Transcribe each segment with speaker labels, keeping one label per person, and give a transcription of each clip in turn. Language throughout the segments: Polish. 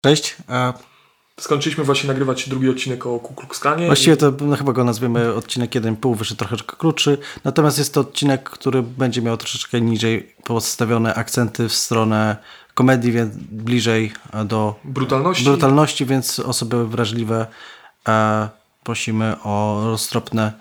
Speaker 1: Cześć. A
Speaker 2: Skończyliśmy właśnie nagrywać drugi odcinek o Ku Klux Klanie.
Speaker 1: właściwie to no, chyba go nazwiemy odcinek 1,5, wyszedł troszeczkę krótszy. Natomiast jest to odcinek, który będzie miał troszeczkę niżej postawione akcenty w stronę komedii, więc bliżej do
Speaker 2: Brutalności.
Speaker 1: brutalności, więc osoby wrażliwe e, prosimy o roztropne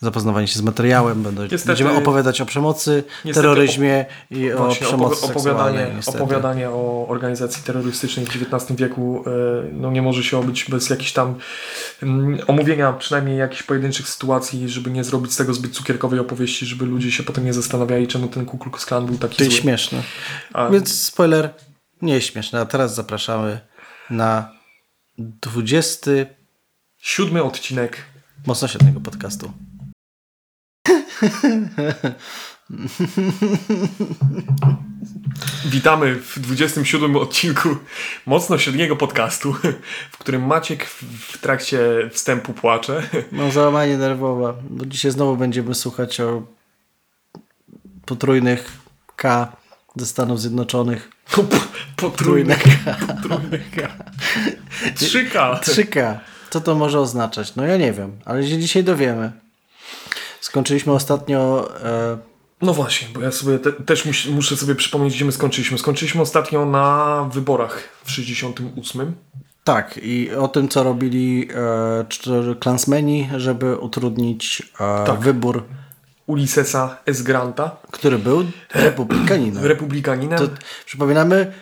Speaker 1: zapoznawanie się z materiałem. Będę,
Speaker 2: Niestety-
Speaker 1: będziemy opowiadać o przemocy,
Speaker 2: Niestety
Speaker 1: terroryzmie i o przemocy
Speaker 2: opowiadanie, opowiadanie o organizacji terrorystycznej w XIX wieku e, no nie może się obyć bez jakichś tam mm, omówienia przynajmniej jakichś pojedynczych sytuacji, żeby nie zrobić z tego zbyt cukierkowej opowieści, żeby ludzie się potem nie zastanawiali, czemu ten Ku Klux Klan był taki
Speaker 1: jest
Speaker 2: zły.
Speaker 1: śmieszne.
Speaker 2: A-
Speaker 1: Więc spoiler, nie jest śmieszne. A teraz zapraszamy na 20
Speaker 2: Siódmy odcinek.
Speaker 1: mocno średniego podcastu.
Speaker 2: Witamy w 27 odcinku mocno średniego podcastu, w którym Maciek w, trakcie wstępu płacze.
Speaker 1: Mam załamanie nerwowe, bo dzisiaj znowu będziemy słuchać o potrójnych K ze Stanów Zjednoczonych.
Speaker 2: Potrójne Potrójne K. 3K.
Speaker 1: 3K. Co to może oznaczać? No ja nie wiem, ale się dzisiaj dowiemy. Skończyliśmy ostatnio e,
Speaker 2: No właśnie, bo ja sobie te, też mus, muszę sobie przypomnieć, gdzie my skończyliśmy. Skończyliśmy ostatnio na wyborach w 68.
Speaker 1: tak i o tym, co robili e, klansmeni, żeby utrudnić e,
Speaker 2: Tak.
Speaker 1: wybór,
Speaker 2: Ulyssesa S. Granta,
Speaker 1: który był republikaninem.
Speaker 2: republikaninem.
Speaker 1: To, przypominamy,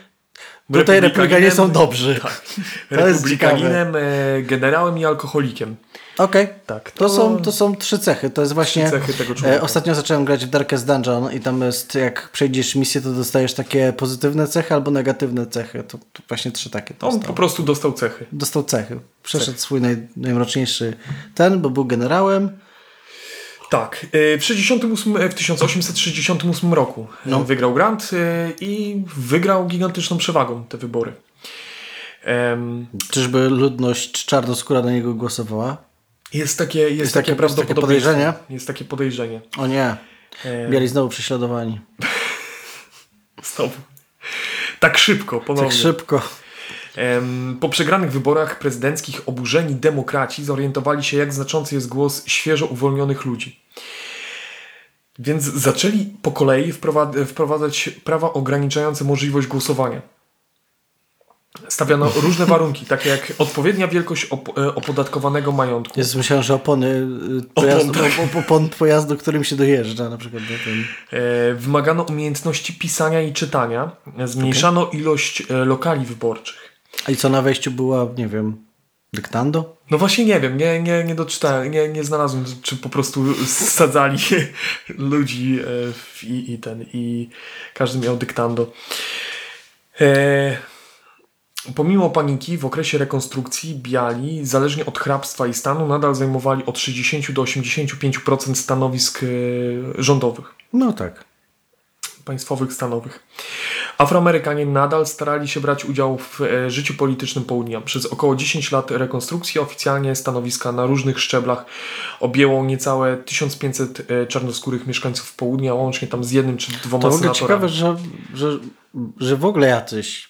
Speaker 1: tutaj republikanie są dobrzy.
Speaker 2: Tak. Republikaninem, e, generałem i alkoholikiem.
Speaker 1: Okej.
Speaker 2: Tak,
Speaker 1: To, są, to są trzy cechy. To jest właśnie.
Speaker 2: cechy tego człowieka.
Speaker 1: E, ostatnio zacząłem grać w Darkest Dungeon i tam jest, jak przejdziesz misję, to dostajesz takie pozytywne cechy albo negatywne cechy. To, to właśnie trzy takie.
Speaker 2: On po prostu dostał cechy.
Speaker 1: dostał cechy. Przeszedł swój naj, najmroczniejszy ten, bo był generałem.
Speaker 2: Tak, e, w, 68, e, w 1868 roku e,
Speaker 1: No.
Speaker 2: wygrał Grant i wygrał gigantyczną przewagą te wybory. Em,
Speaker 1: Czyżby ludność czarnoskóra na niego głosowała?
Speaker 2: Jest takie, jest
Speaker 1: Jest
Speaker 2: takie,
Speaker 1: takie- jest takie podejrzenie?
Speaker 2: Jest takie podejrzenie.
Speaker 1: O nie.
Speaker 2: E,
Speaker 1: Byli znowu prześladowani.
Speaker 2: Znowu. Tak szybko, ponownie.
Speaker 1: Tak szybko.
Speaker 2: Po przegranych wyborach prezydenckich oburzeni demokraci zorientowali się, jak znaczący jest głos świeżo uwolnionych ludzi. Więc zaczęli po kolei wprowa- wprowadzać prawa ograniczające możliwość głosowania. Stawiano różne warunki, takie jak odpowiednia wielkość op- e, opodatkowanego majątku.
Speaker 1: Jest, myślałem, że opony y, pojazdu,
Speaker 2: tak.
Speaker 1: op- opon pojazdu, którym się dojeżdża na przykład.
Speaker 2: E, Wymagano umiejętności pisania i czytania. Zmniejszano ilość e, lokali wyborczych.
Speaker 1: A i co na wejściu była, nie wiem, dyktando?
Speaker 2: No właśnie nie wiem, nie, nie, nie doczytałem, nie, nie znalazłem, czy po prostu sadzali ludzi e, i, i ten, i każdy miał dyktando. E, pomimo paniki w okresie rekonstrukcji biali, zależnie od hrabstwa i stanu, nadal zajmowali od 60 do 85% stanowisk e, rządowych
Speaker 1: No tak.
Speaker 2: państwowych, stanowych. Afroamerykanie nadal starali się brać udział w e, życiu politycznym południa. Przez około 10 lat rekonstrukcji oficjalnie stanowiska na różnych szczeblach objęło niecałe 1500 e, czarnoskórych mieszkańców południa, łącznie tam z jednym czy dwoma
Speaker 1: To
Speaker 2: senatorami.
Speaker 1: ciekawe, że, że, że w ogóle jacyś.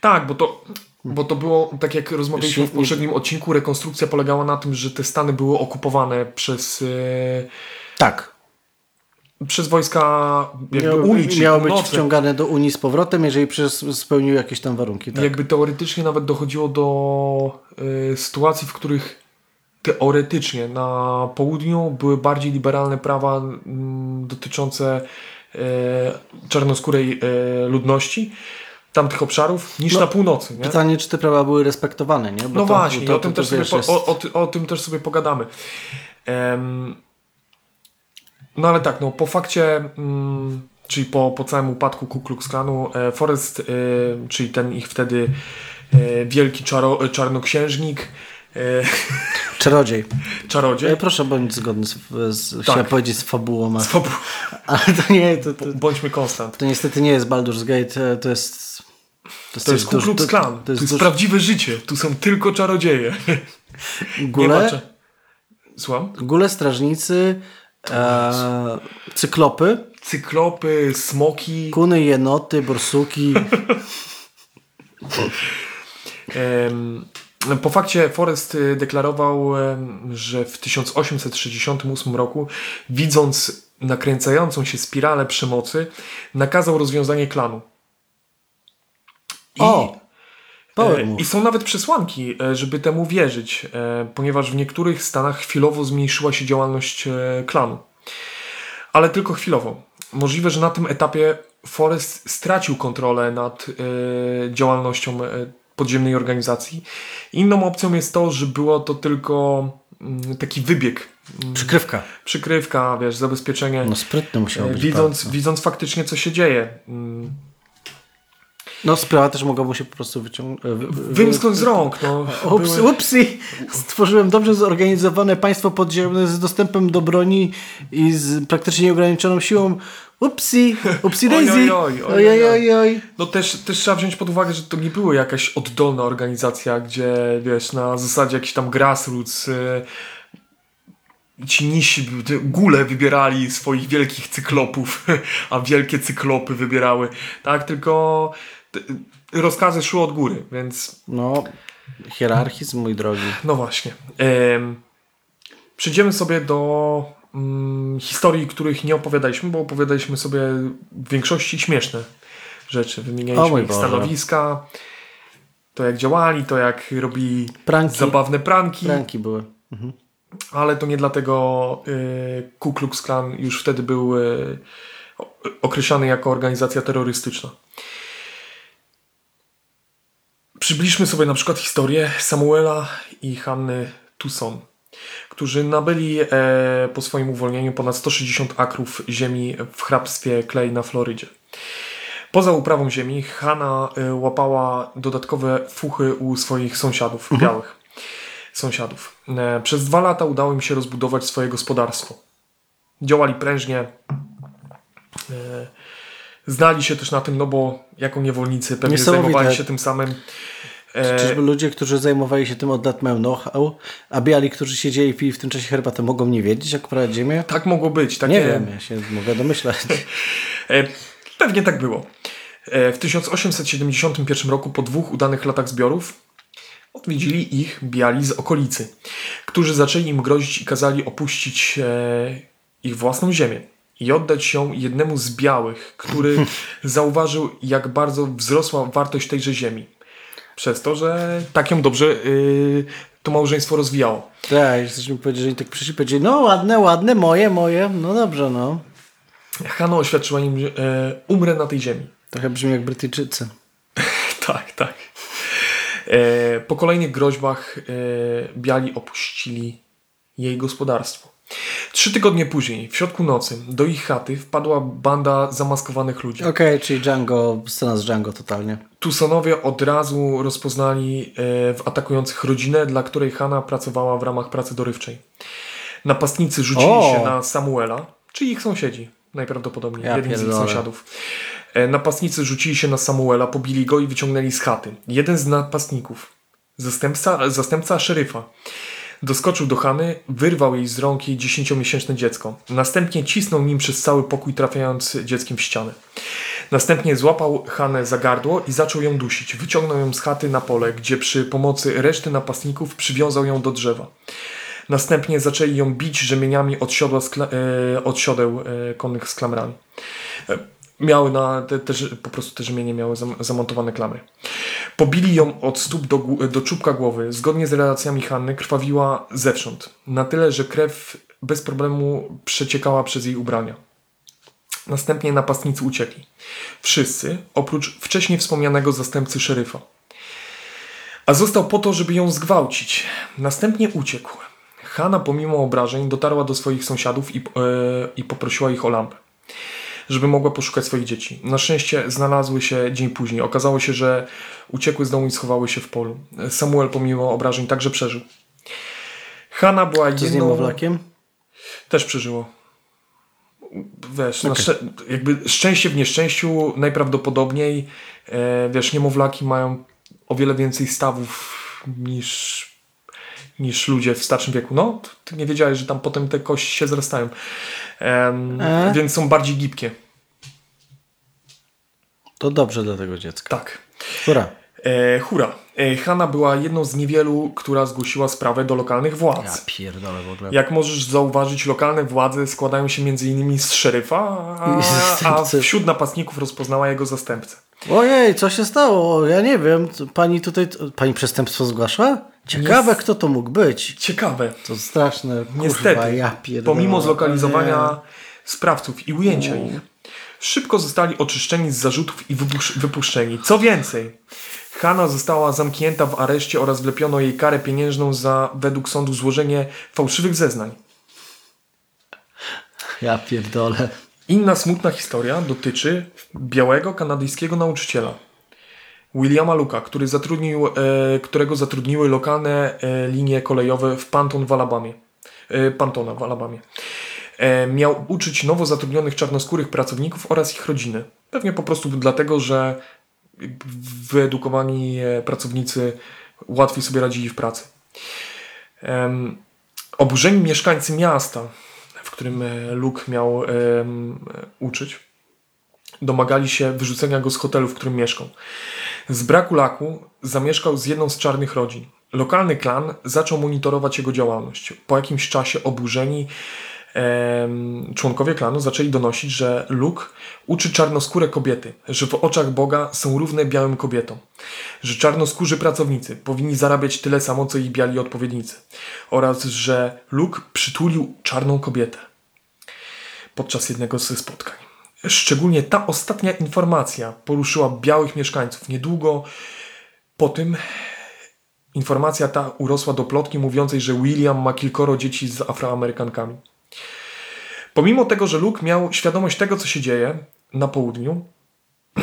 Speaker 2: Tak, bo to, bo to było, tak jak rozmawialiśmy w poprzednim odcinku, rekonstrukcja polegała na tym, że te stany były okupowane przez,
Speaker 1: Tak.
Speaker 2: E, przez wojska jakby
Speaker 1: Miały,
Speaker 2: Unii,
Speaker 1: miało być wciągane do Unii z powrotem, jeżeli przez, spełniły jakieś tam warunki. Tak.
Speaker 2: Jakby teoretycznie nawet dochodziło do y, sytuacji, w których teoretycznie na południu były bardziej liberalne prawa dotyczące y, czarnoskórej y, ludności tamtych obszarów niż
Speaker 1: No,
Speaker 2: na północy. Nie?
Speaker 1: Pytanie, czy te prawa były respektowane, nie? Bo
Speaker 2: No
Speaker 1: to-
Speaker 2: właśnie,
Speaker 1: to-
Speaker 2: o, tym
Speaker 1: to,
Speaker 2: też sobie po, o, o, o tym też sobie pogadamy. Em, no ale tak, no po fakcie, mm, czyli po, po całym upadku Ku Klux Klanu, e, Forrest, e, czyli ten ich wtedy e, wielki czaro, czarnoksiężnik, e,
Speaker 1: Czarodziej.
Speaker 2: czarodziej,
Speaker 1: E, proszę bądź zgodny z, z
Speaker 2: Tak.
Speaker 1: powiedzieć z fabułą, a-
Speaker 2: Swob-
Speaker 1: ale to nie, to, to,
Speaker 2: bądźmy konstant.
Speaker 1: to niestety nie jest Baldur's Gate, e, to jest...
Speaker 2: To jest Ku Klux Klan,
Speaker 1: To,
Speaker 2: to
Speaker 1: to jest,
Speaker 2: jest
Speaker 1: duż-
Speaker 2: prawdziwe życie, tu są tylko czarodzieje.
Speaker 1: Gule,
Speaker 2: Słucham?
Speaker 1: gule, strażnicy, e, cyklopy,
Speaker 2: Cyklopy, smoki,
Speaker 1: kuny, jenoty, borsuki.
Speaker 2: Em, Po fakcie Forrest y, deklarował, że w 1868 roku, widząc nakręcającą się spiralę przemocy, nakazał rozwiązanie klanu. I,
Speaker 1: O! Power
Speaker 2: e. I są nawet przesłanki, e, żeby temu wierzyć, e, ponieważ w niektórych stanach chwilowo zmniejszyła się działalność klanu. Ale tylko chwilowo. Możliwe, że na tym etapie Forrest stracił kontrolę nad działalnością podziemnej organizacji. Inną opcją jest to, że było to tylko mm, taki wybieg, mm,
Speaker 1: Przykrywka.
Speaker 2: przykrywka, wiesz, zabezpieczenie.
Speaker 1: No sprytny musiał być
Speaker 2: widząc,
Speaker 1: bardzo.
Speaker 2: widząc faktycznie, co się dzieje.
Speaker 1: No sprawa też mogła mu się po prostu wyciągnąć.
Speaker 2: Wymsknąć z rąk. No,
Speaker 1: Ups,
Speaker 2: były-
Speaker 1: upsi! Stworzyłem dobrze zorganizowane państwo podziemne z dostępem do broni i z praktycznie nieograniczoną siłą. Upsi! Upsi daisy!
Speaker 2: oj, oj, oj,
Speaker 1: oj.
Speaker 2: No też, też trzeba wziąć pod uwagę, że to nie była jakaś oddolna organizacja, gdzie wiesz, na zasadzie jakiś tam grassroots y, ci niżsi ty- góle wybierali swoich wielkich cyklopów, a wielkie cyklopy wybierały. Tak, tylko rozkazy szły od góry, więc
Speaker 1: No, hierarchizm, mój drogi.
Speaker 2: no właśnie. Przejdziemy sobie do mm, historii, których nie opowiadaliśmy, bo opowiadaliśmy sobie w większości śmieszne rzeczy. Wymienialiśmy ich
Speaker 1: Boże.
Speaker 2: stanowiska, to jak działali, to jak robili
Speaker 1: Pranki.
Speaker 2: zabawne pranki,
Speaker 1: Pranki były.
Speaker 2: ale to nie dlatego y, Ku Klux Klan już wtedy był y, określany jako organizacja terrorystyczna. Przybliżmy sobie na przykład historię Samuela i Hanny Tucson, którzy nabyli e, po swoim uwolnieniu ponad 160 akrów ziemi w hrabstwie Clay na Florydzie. Poza uprawą ziemi, Hanna e, łapała dodatkowe fuchy u swoich sąsiadów, białych sąsiadów. E, Przez dwa lata udało im się rozbudować swoje gospodarstwo. Działali prężnie. E, Znali się też na tym, no bo jako niewolnicy pewnie zajmowali się tym samym. E,
Speaker 1: Czyżby ludzie, którzy zajmowali się tym od lat mają know-how, a biali, którzy siedzieli i pili w tym czasie herbatę, mogą nie wiedzieć, jak uprawiać ziemię?
Speaker 2: Tak mogło być. Takie,
Speaker 1: Nie wiem, ja się mogę domyślać.
Speaker 2: E, Pewnie tak było. E, W 1871 roku, po dwóch udanych latach zbiorów, odwiedzili ich biali z okolicy, którzy zaczęli im grozić i kazali opuścić ich własną ziemię i oddać ją jednemu z białych, który zauważył, jak bardzo wzrosła wartość tejże ziemi. Przez to, że tak ją dobrze y, to małżeństwo rozwijało.
Speaker 1: Tak, jesteśmy powiedzieli, że oni tak przyszli powiedzieli, no ładne, ładne, moje, moje, no dobrze, no.
Speaker 2: Hanna oświadczyła im, że e, umrę na tej ziemi.
Speaker 1: Trochę brzmi jak Brytyjczycy.
Speaker 2: Tak, tak. E, po kolejnych groźbach e, Biali opuścili jej gospodarstwo. Trzy tygodnie później, w środku nocy, do ich chaty wpadła banda zamaskowanych ludzi.
Speaker 1: Okej, czyli Django, scena z Django totalnie.
Speaker 2: Tucsonowie od razu rozpoznali e, w atakujących rodzinę, dla której Hanna pracowała w ramach pracy dorywczej. Napastnicy rzucili
Speaker 1: O!
Speaker 2: się na Samuela, czy ich sąsiedzi, najprawdopodobniej,
Speaker 1: Ja
Speaker 2: jeden z ich sąsiadów. E, Napastnicy rzucili się na Samuela, pobili go i wyciągnęli z chaty. Jeden z napastników, zastępca, zastępca szeryfa, doskoczył do Hany, wyrwał jej z rąk jej dziesięciomiesięczne dziecko. Następnie cisnął nim przez cały pokój, trafiając dzieckiem w ścianę. Następnie złapał Hanę za gardło i zaczął ją dusić. Wyciągnął ją z chaty na pole, gdzie przy pomocy reszty napastników przywiązał ją do drzewa. Następnie zaczęli ją bić rzemieniami od, siodła z kla- e, od siodeł e, konnych z klamrami. Miały na te, te, po prostu te rzemienie miały zam, zamontowane klamry. Pobili ją od stóp do, do czubka głowy. Zgodnie z relacjami Hanny krwawiła zewsząd. Na tyle, że krew bez problemu przeciekała przez jej ubrania. Następnie napastnicy uciekli. Wszyscy, oprócz wcześniej wspomnianego zastępcy szeryfa. A został po to, żeby ją zgwałcić. Następnie uciekł. Hanna pomimo obrażeń dotarła do swoich sąsiadów i, e, i poprosiła ich o lampę, żeby mogła poszukać swoich dzieci. Na szczęście znalazły się dzień później. Okazało się, że uciekły z domu i schowały się w polu. Samuel pomimo obrażeń także przeżył. Hanna była
Speaker 1: Co z
Speaker 2: jedną...
Speaker 1: niemowlakiem?
Speaker 2: Też przeżyło. Wiesz,
Speaker 1: Okej.
Speaker 2: szczę- jakby szczęście w nieszczęściu najprawdopodobniej, e, wiesz, niemowlaki mają o wiele więcej stawów niż, niż ludzie w starszym wieku. No, ty nie wiedziałeś, że tam potem te kości się zrastają.
Speaker 1: E?
Speaker 2: Więc są bardziej gibkie.
Speaker 1: To dobrze dla tego dziecka.
Speaker 2: Tak.
Speaker 1: Która?
Speaker 2: E, hura. E, Hanna była jedną z niewielu, która zgłosiła sprawę do lokalnych władz.
Speaker 1: Ja pierdolę w ogóle.
Speaker 2: Jak możesz zauważyć, lokalne władze składają się m.in. z szeryfa, a, a wśród napastników rozpoznała jego zastępcę.
Speaker 1: Ojej, co się stało? Ja nie wiem. Pani tutaj, pani przestępstwo zgłasza? Ciekawe,
Speaker 2: Nies-
Speaker 1: kto to mógł być.
Speaker 2: Ciekawe.
Speaker 1: To straszne. Kurwa,
Speaker 2: Niestety,
Speaker 1: ja pierdolę.
Speaker 2: pomimo
Speaker 1: Nie.
Speaker 2: zlokalizowania sprawców i ujęcia ich, szybko zostali oczyszczeni z zarzutów i wypusz- wypuszczeni. Co więcej, Hanna została zamknięta w areszcie oraz wlepiono jej karę pieniężną za, według sądu, złożenie fałszywych zeznań.
Speaker 1: Ja pierdolę.
Speaker 2: Inna smutna historia dotyczy białego kanadyjskiego nauczyciela. Williama Luka, który zatrudnił, e, którego zatrudniły lokalne e, linie kolejowe w Panton w Alabamie. E, Pantona w Alabamie. Miał uczyć nowo zatrudnionych czarnoskórych pracowników oraz ich rodziny. Pewnie po prostu dlatego, że wyedukowani pracownicy łatwiej sobie radzili w pracy. Oburzeni mieszkańcy miasta, w którym Luke miał uczyć, domagali się wyrzucenia go z hotelu, w którym mieszkał. Z braku laku zamieszkał z jedną z czarnych rodzin. Lokalny klan zaczął monitorować jego działalność. Po jakimś czasie oburzeni członkowie klanu zaczęli donosić, że Luke uczy czarnoskóre kobiety, że w oczach Boga są równe białym kobietom, że czarnoskórzy pracownicy powinni zarabiać tyle samo, co ich biali odpowiednicy oraz że Luke przytulił czarną kobietę podczas jednego ze spotkań. Szczególnie ta ostatnia informacja poruszyła białych mieszkańców. Niedługo po tym informacja ta urosła do plotki mówiącej, że William ma kilkoro dzieci z Afroamerykankami. Pomimo tego, że Luke miał świadomość tego, co się dzieje na południu,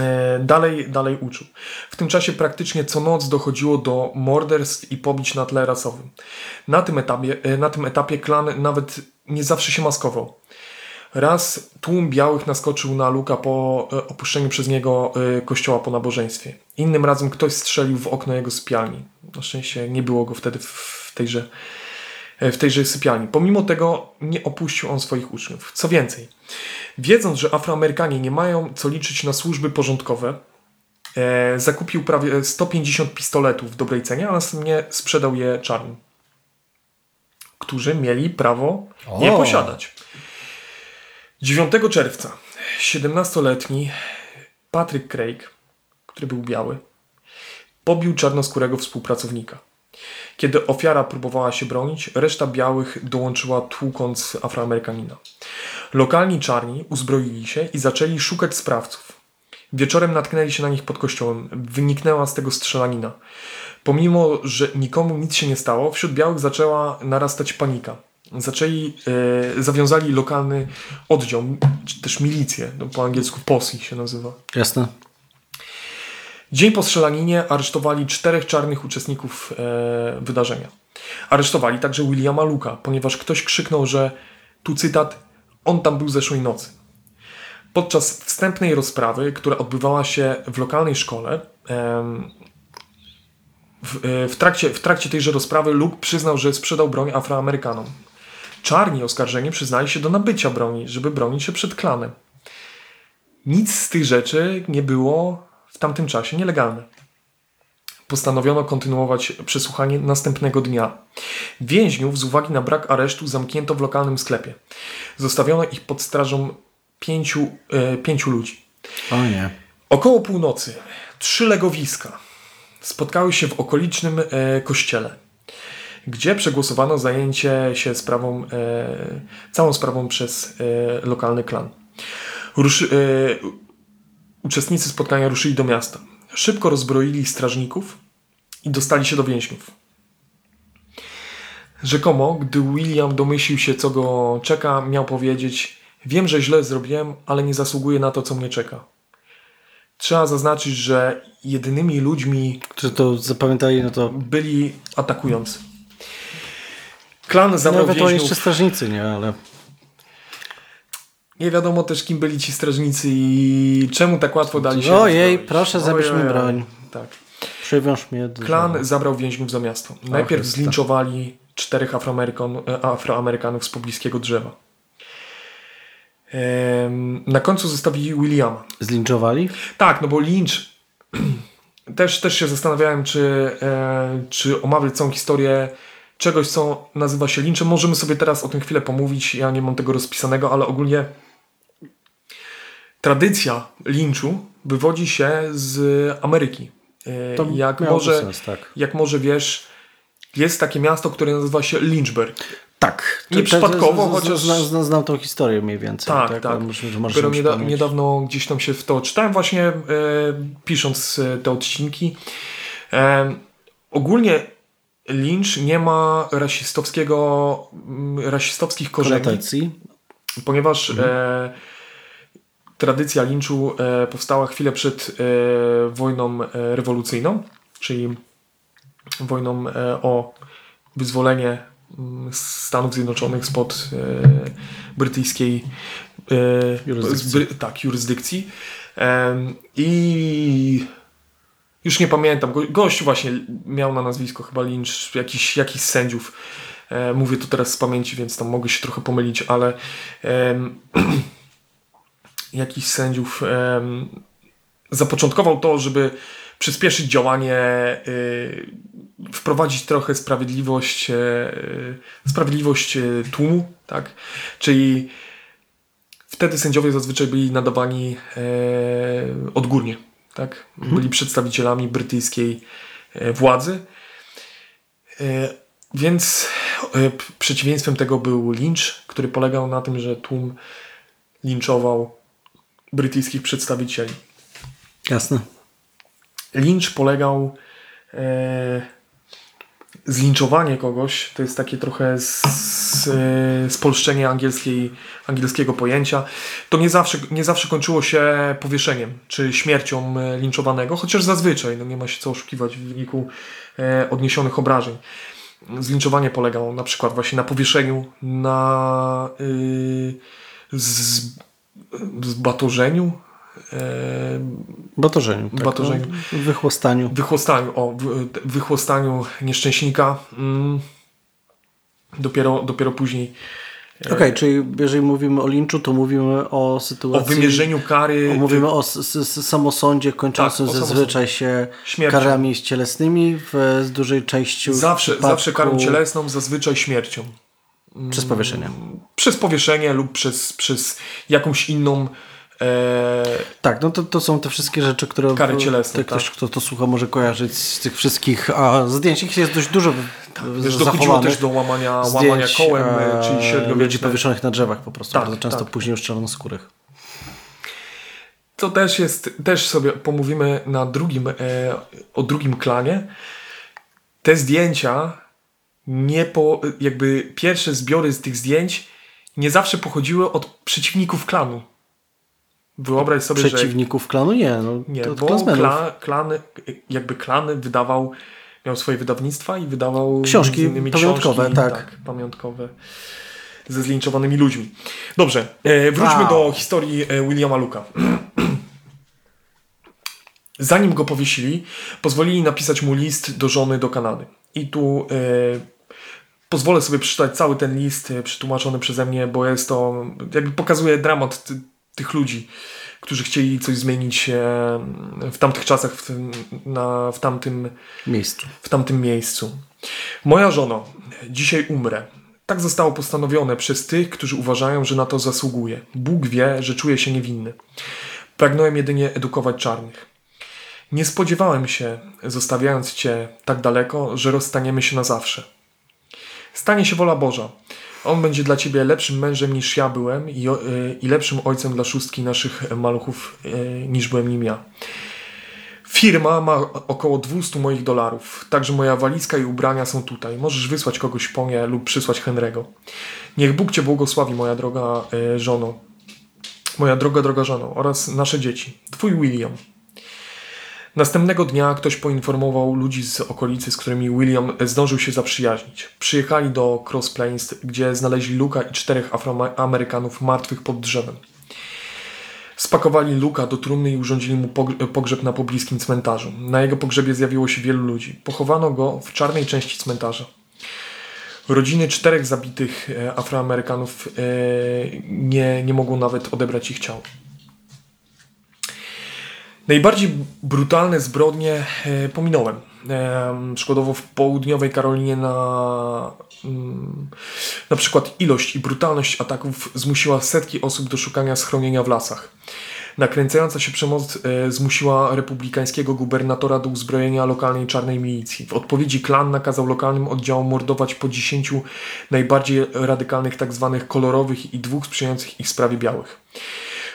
Speaker 2: e, dalej, dalej uczył. W tym czasie praktycznie co noc dochodziło do morderstw i pobić na tle rasowym. Na tym etapie, e, na tym etapie klan nawet nie zawsze się maskował. Raz tłum białych naskoczył na Luka po e, opuszczeniu przez niego e, kościoła po nabożeństwie. Innym razem ktoś strzelił w okno jego sypialni. Na szczęście nie było go wtedy w- tejże, e, w tejże sypialni. Pomimo tego nie opuścił on swoich uczniów. Co więcej, wiedząc, że Afroamerykanie nie mają co liczyć na służby porządkowe, zakupił prawie 150 pistoletów w dobrej cenie, a następnie sprzedał je czarnym, którzy mieli prawo je
Speaker 1: O.
Speaker 2: posiadać. 9 czerwca 17-letni Patrick Craig, który był biały, pobił czarnoskórego współpracownika. Kiedy ofiara próbowała się bronić, reszta białych dołączyła tłukąc Afroamerykanina. Lokalni czarni uzbroili się i zaczęli szukać sprawców. Wieczorem natknęli się na nich pod kościołem. Wyniknęła z tego strzelanina. Pomimo, że nikomu nic się nie stało, wśród białych zaczęła narastać panika. Zaczęli, e, zawiązali lokalny oddział, czy też milicję, no po angielsku posse się nazywa.
Speaker 1: Jasne.
Speaker 2: Dzień po strzelaninie aresztowali czterech czarnych uczestników e, wydarzenia. Aresztowali także Williama Luka, ponieważ ktoś krzyknął, że tu cytat, on tam był zeszłej nocy. Podczas wstępnej rozprawy, która odbywała się w lokalnej szkole, w, e, w, trakcie, w trakcie tejże rozprawy Luke przyznał, że sprzedał broń Afroamerykanom. Czarni oskarżeni przyznali się do nabycia broni, żeby bronić się przed klanem. Nic z tych rzeczy nie było w tamtym czasie nielegalne. Postanowiono kontynuować przesłuchanie następnego dnia. Więźniów z uwagi na brak aresztu zamknięto w lokalnym sklepie. Zostawiono ich pod strażą pięciu, e, pięciu ludzi.
Speaker 1: O nie.
Speaker 2: Około północy trzy legowiska spotkały się w okolicznym e, kościele, gdzie przegłosowano zajęcie się sprawą, e, całą sprawą przez e, lokalny klan. Ruszy, e, uczestnicy spotkania ruszyli do miasta. Szybko rozbroili strażników i dostali się do więźniów. Rzekomo, gdy William domyślił się, co go czeka, miał powiedzieć: Wiem, że źle zrobiłem, ale nie zasługuję na to, co mnie czeka. Trzeba zaznaczyć, że jedynymi ludźmi
Speaker 1: Którzy to zapamiętali, no to
Speaker 2: byli atakujący. Klan zabrał
Speaker 1: nawet oni jeszcze
Speaker 2: więźniów.
Speaker 1: strażnicy, nie? Ale
Speaker 2: Nie wiadomo też, kim byli ci strażnicy i czemu tak łatwo dali się
Speaker 1: Ojej,
Speaker 2: rozbroić.
Speaker 1: proszę, zabierz mi broń.
Speaker 2: Tak.
Speaker 1: przywiąż mnie do...
Speaker 2: Klan zabrał więźniów za miasto. Najpierw
Speaker 1: Chryste.
Speaker 2: zlinczowali czterech Afroamerykan, e, Afroamerykanów z pobliskiego drzewa. Em, Na końcu zostawili Williama.
Speaker 1: Zlinczowali?
Speaker 2: Tak, no bo lincz też, też się zastanawiałem, czy, e, czy omawiać całą historię czegoś, co nazywa się linchem. Możemy sobie teraz o tym chwilę pomówić. Ja nie mam tego rozpisanego, ale ogólnie tradycja linchu wywodzi się z Ameryki. E,
Speaker 1: To
Speaker 2: jak, może,
Speaker 1: sens, tak.
Speaker 2: jak może wiesz, jest takie miasto, które nazywa się Lynchburg.
Speaker 1: Tak. To- to-
Speaker 2: chociaż-
Speaker 1: Znam, znam, tą historię mniej więcej.
Speaker 2: Tak, tak. Dopiero
Speaker 1: ją
Speaker 2: nieda, niedawno gdzieś tam się w to czytałem właśnie e, pisząc e, te odcinki. E, ogólnie Lynch nie ma rasistowskiego, mm, rasistowskich korzeni,
Speaker 1: Konotacji.
Speaker 2: ponieważ
Speaker 1: Mhm.
Speaker 2: e, tradycja Lynchu e, powstała chwilę przed e, wojną e, rewolucyjną, czyli wojną e, o wyzwolenie mm, Stanów Zjednoczonych spod e, brytyjskiej
Speaker 1: Jurysdykcji.
Speaker 2: Bry- tak, jurysdykcji. I już nie pamiętam, go, gość właśnie miał na nazwisko chyba Lynch, jakiś, jakiś sędziów. E, mówię to teraz z pamięci, więc tam mogę się trochę pomylić, ale em, jakiś sędziów zapoczątkował to, żeby przyspieszyć działanie, y, wprowadzić trochę sprawiedliwość, e, y, sprawiedliwość e, tłumu, tak? Czyli wtedy sędziowie zazwyczaj byli nadawani e, odgórnie, tak? Byli przedstawicielami brytyjskiej e, władzy. E, więc e, przeciwieństwem tego był Lynch, który polegał na tym, że tłum linczował brytyjskich przedstawicieli.
Speaker 1: Jasne.
Speaker 2: Lynch polegał. Zlinczowanie kogoś to jest takie trochę z, z, e, spolszczenie angielskiej, angielskiego pojęcia. To nie zawsze, nie zawsze kończyło się powieszeniem czy śmiercią e, linczowanego, chociaż zazwyczaj no nie ma się co oszukiwać w wyniku e, odniesionych obrażeń. Zlinczowanie polegało na przykład właśnie na powieszeniu, na y, z, zbatorzeniu,
Speaker 1: Batorzeniu. Tak,
Speaker 2: Batorzeniu.
Speaker 1: No, wychłostaniu.
Speaker 2: wychłostaniu, o, wy- wychłostaniu nieszczęśnika. Mm, dopiero, dopiero później
Speaker 1: Okej, czyli jeżeli mówimy o linczu, to mówimy o
Speaker 2: o
Speaker 1: sytuacji...
Speaker 2: wymierzeniu kary.
Speaker 1: o- Mówimy o samosądzie kończącym
Speaker 2: Tak, o
Speaker 1: zazwyczaj się
Speaker 2: Śmiercią.
Speaker 1: karami cielesnymi w z dużej części
Speaker 2: zawsze,
Speaker 1: przypadku
Speaker 2: zawsze karą cielesną, zazwyczaj śmiercią.
Speaker 1: Przez powieszenie.
Speaker 2: Przez powieszenie lub przez, przez jakąś inną. E,
Speaker 1: Tak, no to, to są te wszystkie rzeczy, które
Speaker 2: Kary cielesne,
Speaker 1: te, ktoś,
Speaker 2: tak.
Speaker 1: kto to słucha, może kojarzyć z tych wszystkich a zdjęć. Ich jest dość dużo w-
Speaker 2: wiesz, dochodziło też do łamania,
Speaker 1: zdjęć,
Speaker 2: łamania kołem, e, czyli
Speaker 1: ludzi
Speaker 2: średniowieczne.
Speaker 1: powieszonych na drzewach po prostu,
Speaker 2: Tak,
Speaker 1: bardzo często
Speaker 2: tak.
Speaker 1: później już czarnoskórych.
Speaker 2: To też jest, też sobie pomówimy na drugim, e, o drugim klanie. Te zdjęcia, nie po, jakby pierwsze zbiory z tych zdjęć nie zawsze pochodziły od przeciwników klanu. Wyobraź sobie, że
Speaker 1: Przeciwników klanu nie, no,
Speaker 2: nie,
Speaker 1: to
Speaker 2: bo kla, klan, jakby klan wydawał, miał swoje wydawnictwa i wydawał
Speaker 1: Książki
Speaker 2: innymi
Speaker 1: pamiątkowe,
Speaker 2: książki,
Speaker 1: tak.
Speaker 2: pamiątkowe ze zlinczowanymi ludźmi. Dobrze, e, wróćmy
Speaker 1: Wow.
Speaker 2: do historii e, Williama Luka. Zanim go powiesili, pozwolili napisać mu list do żony do Kanady. I tu e, pozwolę sobie przeczytać cały ten list e, przetłumaczony przeze mnie, bo jest to, jakby pokazuje dramat tych ludzi, którzy chcieli coś zmienić e, w tamtych czasach, w, tym, na, w, tamtym,
Speaker 1: miejscu.
Speaker 2: w tamtym miejscu. Moja żono, dzisiaj umrę. Tak zostało postanowione przez tych, którzy uważają, że na to zasługuje. Bóg wie, że czuję się niewinny. Pragnąłem jedynie edukować czarnych. Nie spodziewałem się, zostawiając Cię tak daleko, że rozstaniemy się na zawsze. Stanie się wola Boża. On będzie dla Ciebie lepszym mężem niż ja byłem i, y, i lepszym ojcem dla szóstki naszych maluchów y, niż byłem nim ja. Firma ma około 200 moich dolarów, także moja walizka i ubrania są tutaj. Możesz wysłać kogoś po nie lub przysłać Henry'ego. Niech Bóg Cię błogosławi, moja droga y, żono. Moja droga, droga żono oraz nasze dzieci. Twój William. Następnego dnia ktoś poinformował ludzi z okolicy, z którymi William zdążył się zaprzyjaźnić. Przyjechali do Cross Plains, gdzie znaleźli Luka i czterech Afroamerykanów martwych pod drzewem. Spakowali Luka do trumny i urządzili mu pog- pogrzeb na pobliskim cmentarzu. Na jego pogrzebie zjawiło się wielu ludzi. Pochowano go w czarnej części cmentarza. Rodziny czterech zabitych e, Afroamerykanów e, nie, nie mogą nawet odebrać ich ciał. Najbardziej brutalne zbrodnie e, pominąłem. E, przykładowo w południowej Karolinie na, mm, na przykład ilość i brutalność ataków zmusiła setki osób do szukania schronienia w lasach. Nakręcająca się przemoc e, zmusiła republikańskiego gubernatora do uzbrojenia lokalnej czarnej milicji. W odpowiedzi klan nakazał lokalnym oddziałom mordować po 10 najbardziej radykalnych tzw. kolorowych i dwóch sprzyjających ich sprawie białych.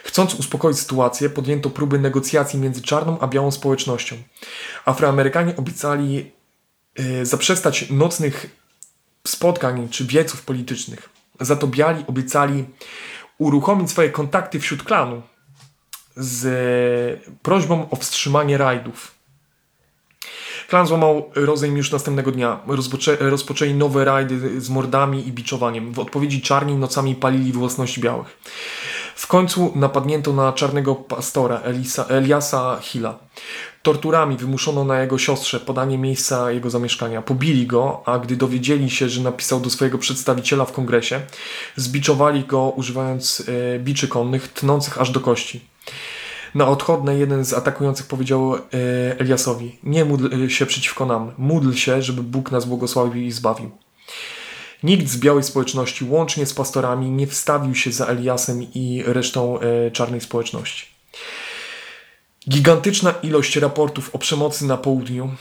Speaker 2: Chcąc uspokoić sytuację, podjęto próby negocjacji między czarną a białą społecznością. Afroamerykanie obiecali e, zaprzestać nocnych spotkań czy wieców politycznych. Za to biali obiecali uruchomić swoje kontakty wśród klanu z prośbą o wstrzymanie rajdów. Klan złamał rozejm już następnego dnia. Rozpoczę, rozpoczęli nowe rajdy z mordami i biczowaniem. W odpowiedzi czarni nocami palili własności białych. W końcu napadnięto na czarnego pastora Elisa, Eliasa Hilla. Torturami wymuszono na jego siostrze podanie miejsca jego zamieszkania. Pobili go, a gdy dowiedzieli się, że napisał do swojego przedstawiciela w kongresie, zbiczowali go używając e, biczy konnych, tnących aż do kości. Na odchodne jeden z atakujących powiedział e, Eliasowi: Nie módl się przeciwko nam, módl się, żeby Bóg nas błogosławił i zbawił. Nikt z białej społeczności, łącznie z pastorami, nie wstawił się za Eliasem i resztą e, czarnej społeczności. Gigantyczna ilość raportów o przemocy na południu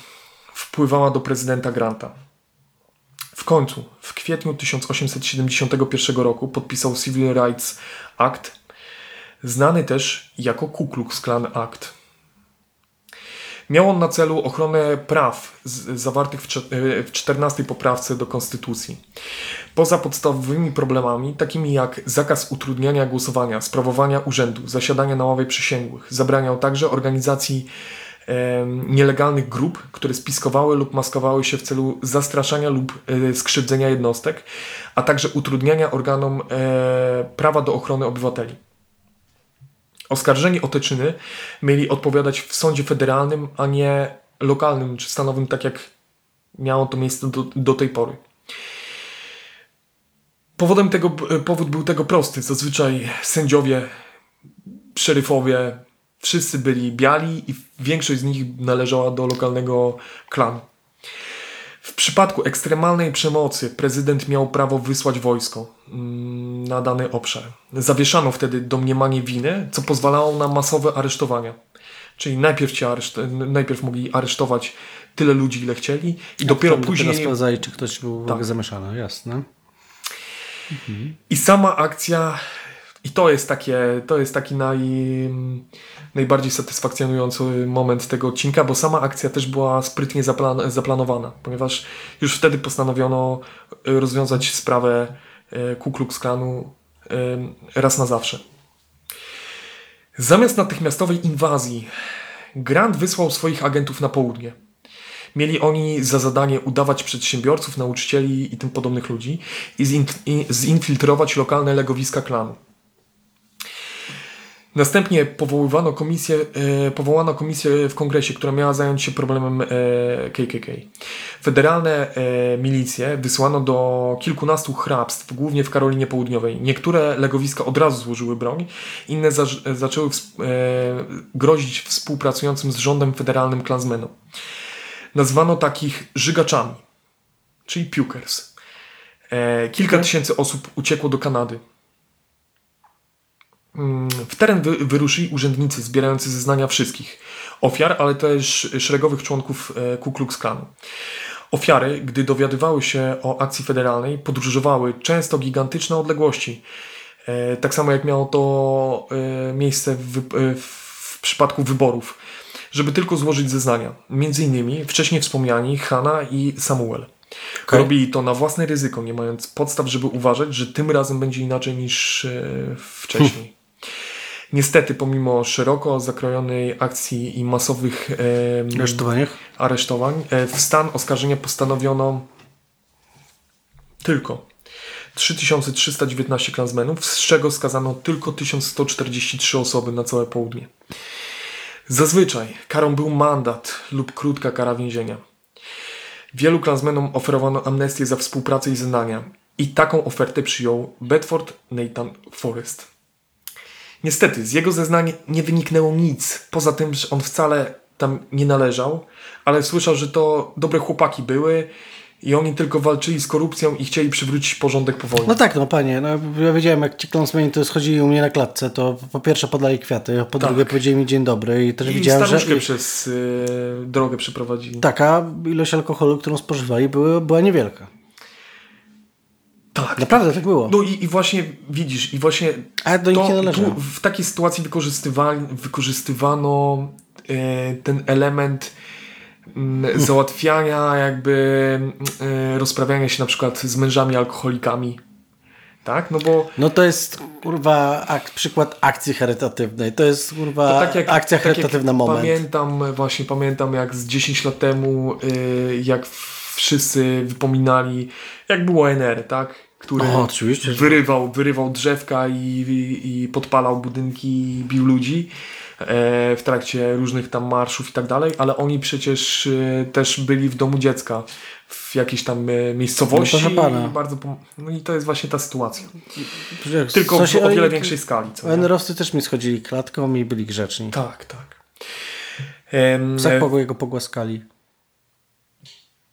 Speaker 2: wpływała do prezydenta Granta. W końcu, w kwietniu 1871 roku podpisał Civil Rights Act, znany też jako Ku Klux Klan Act. Miał on na celu ochronę praw zawartych w, cze- w 14 poprawce do Konstytucji. Poza podstawowymi problemami, takimi jak zakaz utrudniania głosowania, sprawowania urzędu, zasiadania na ławie przysięgłych, zabraniał także organizacji nielegalnych grup, które spiskowały lub maskowały się w celu zastraszania lub e, skrzywdzenia jednostek, a także utrudniania organom e, prawa do ochrony obywateli. Oskarżeni o te czyny mieli odpowiadać w sądzie federalnym, a nie lokalnym czy stanowym, tak jak miało to miejsce do, do tej pory. Powodem tego, powód był tego prosty. Zazwyczaj sędziowie, szeryfowie, wszyscy byli biali i większość z nich należała do lokalnego klanu. W przypadku ekstremalnej przemocy prezydent miał prawo wysłać wojsko mm, na dany obszar. Zawieszano wtedy domniemanie winy, co pozwalało na masowe aresztowania. Czyli najpierw, cię areszt- najpierw mogli aresztować tyle ludzi, ile chcieli, i dopiero
Speaker 1: Tam
Speaker 2: później.
Speaker 1: sprawdzali, czy ktoś był
Speaker 2: Tak.
Speaker 1: zamieszany, jasne.
Speaker 2: I sama akcja, i to jest takie, to jest taki naj, najbardziej satysfakcjonujący moment tego odcinka, bo sama akcja też była sprytnie zaplan, zaplanowana, ponieważ już wtedy postanowiono e, rozwiązać sprawę e, Ku Klux Klanu e, raz na zawsze. Zamiast natychmiastowej inwazji, Grant wysłał swoich agentów na południe. Mieli oni za zadanie udawać przedsiębiorców, nauczycieli i tym podobnych ludzi i zin- i zinfiltrować lokalne legowiska klanu. Następnie powoływano komisję, e, powołano komisję w kongresie, która miała zająć się problemem e, KKK. Federalne e, milicje wysłano do kilkunastu hrabstw, głównie w Karolinie Południowej. Niektóre legowiska od razu złożyły broń, inne za, zaczęły ws- e, grozić współpracującym z rządem federalnym klansmenom. Nazwano takich żygaczami, czyli pukers. E, kilka tysięcy osób uciekło do Kanady. W teren wy, wyruszyli urzędnicy zbierający zeznania wszystkich ofiar, ale też szeregowych członków e, Ku Klux Klanu. Ofiary, gdy dowiadywały się o akcji federalnej, podróżowały często gigantyczne odległości. E, Tak samo jak miało to e, miejsce w, w przypadku wyborów, żeby tylko złożyć zeznania. Między innymi wcześniej wspomniani Hanna i Samuel.
Speaker 1: Okej.
Speaker 2: Robili to na własne ryzyko, nie mając podstaw, żeby uważać, że tym razem będzie inaczej niż wcześniej. Niestety, pomimo szeroko zakrojonej akcji i masowych
Speaker 1: Aresztowaniach?
Speaker 2: aresztowań, e, w stan oskarżenia postanowiono tylko 3319 klansmenów, z czego skazano tylko 1143 osoby na całe południe. Zazwyczaj karą był mandat lub krótka kara więzienia. Wielu klansmenom oferowano amnestię za współpracę i zeznania i taką ofertę przyjął Bedford Nathan Forrest. Niestety, z jego zeznań nie wyniknęło nic, poza tym, że on wcale tam nie należał, ale słyszał, że to dobre chłopaki były i oni tylko walczyli z korupcją i chcieli przywrócić porządek po wojnie.
Speaker 1: No tak, no panie, no, ja wiedziałem, jak ci kląsmeni to schodzili u mnie na klatce, to po pierwsze podali kwiaty, a po
Speaker 2: Tak.
Speaker 1: drugie powiedzieli mi dzień dobry i też
Speaker 2: I
Speaker 1: widziałem, że...
Speaker 2: przez y, drogę przeprowadzili.
Speaker 1: Taka ilość alkoholu, którą spożywali, były, była niewielka.
Speaker 2: Tak.
Speaker 1: Naprawdę tak było.
Speaker 2: No i, i właśnie widzisz, i właśnie
Speaker 1: A do nie
Speaker 2: to,
Speaker 1: należy.
Speaker 2: tu w takiej sytuacji wykorzystywali, wykorzystywano e, ten element mm, załatwiania, jakby e, rozprawiania się na przykład z mężami alkoholikami. Tak? No bo
Speaker 1: No to jest kurwa ak- przykład akcji charytatywnej. To jest kurwa
Speaker 2: to tak jak,
Speaker 1: akcja
Speaker 2: tak
Speaker 1: charytatywna moment.
Speaker 2: Pamiętam, właśnie pamiętam jak z 10 lat temu, y, jak wszyscy wypominali, jak było NR, tak? Który
Speaker 1: O,
Speaker 2: wyrywał, wyrywał drzewka i, i, i podpalał budynki i bił ludzi e, w trakcie różnych tam marszów i tak dalej, ale oni przecież e, też byli w domu dziecka w jakiejś tam e, miejscowości.
Speaker 1: No
Speaker 2: bardzo no i to jest właśnie ta sytuacja. Tylko w o wiele większej skali. Co
Speaker 1: też mi schodzili klatką i byli grzeczni.
Speaker 2: Tak, tak. Em,
Speaker 1: Psak
Speaker 2: e,
Speaker 1: Bogu jego pogłaskali.